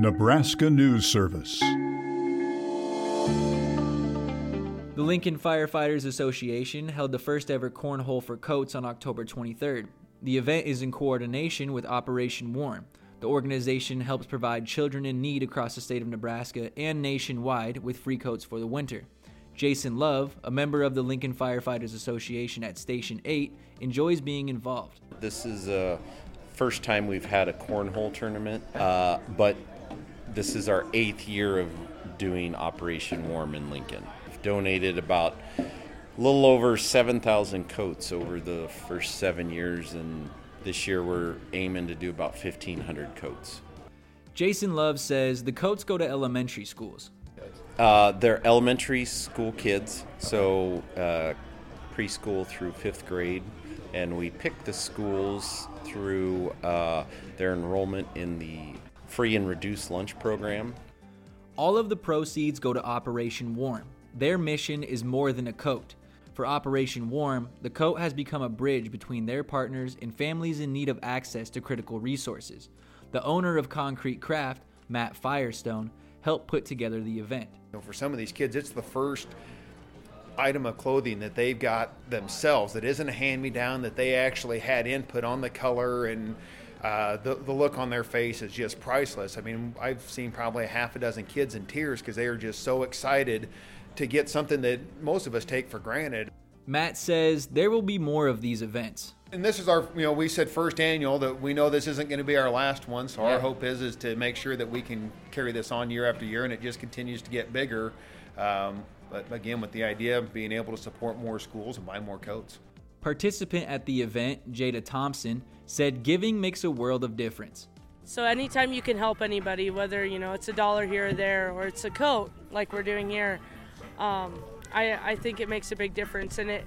Nebraska News Service. The Lincoln Firefighters Association held the first ever Cornhole for Coats on October 23rd. The event is in coordination with Operation Warm. The organization helps provide children in need across the state of Nebraska and nationwide with free coats for the winter. Jason Love, a member of the Lincoln Firefighters Association at Station 8, enjoys being involved. This is the first time we've had a cornhole tournament, uh, but this is our eighth year of doing Operation Warm in Lincoln. We've donated about a little over 7,000 coats over the first seven years, and this year we're aiming to do about 1,500 coats. Jason Love says the coats go to elementary schools. Uh, they're elementary school kids, so uh, preschool through fifth grade, and we pick the schools through uh, their enrollment in the free and reduced lunch program. All of the proceeds go to Operation Warm. Their mission is more than a coat. For Operation Warm, the coat has become a bridge between their partners and families in need of access to critical resources. The owner of Concrete Craft, Matt Firestone, helped put together the event. You know, for some of these kids, it's the first item of clothing that they've got themselves that isn't a hand me down, that they actually had input on the color and uh, the, the look on their face is just priceless. I mean, I've seen probably a half a dozen kids in tears because they are just so excited to get something that most of us take for granted. Matt says there will be more of these events. And this is our, you know, we said first annual that we know this isn't going to be our last one. So Yeah. our hope is is to make sure that we can carry this on year after year, and it just continues to get bigger. Um, but again, with the idea of being able to support more schools and buy more coats. Participant at the event, Jada Thompson, said giving makes a world of difference. So anytime you can help anybody, whether you know it's a dollar here or there, or it's a coat like we're doing here, um, I, I think it makes a big difference, and it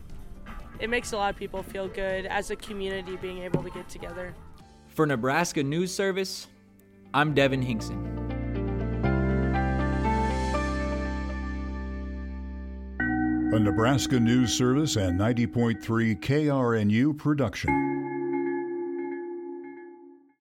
it makes a lot of people feel good as a community being able to get together. For Nebraska News Service, I'm Devin Hinkson. A Nebraska News Service and 90.3 KRNU production.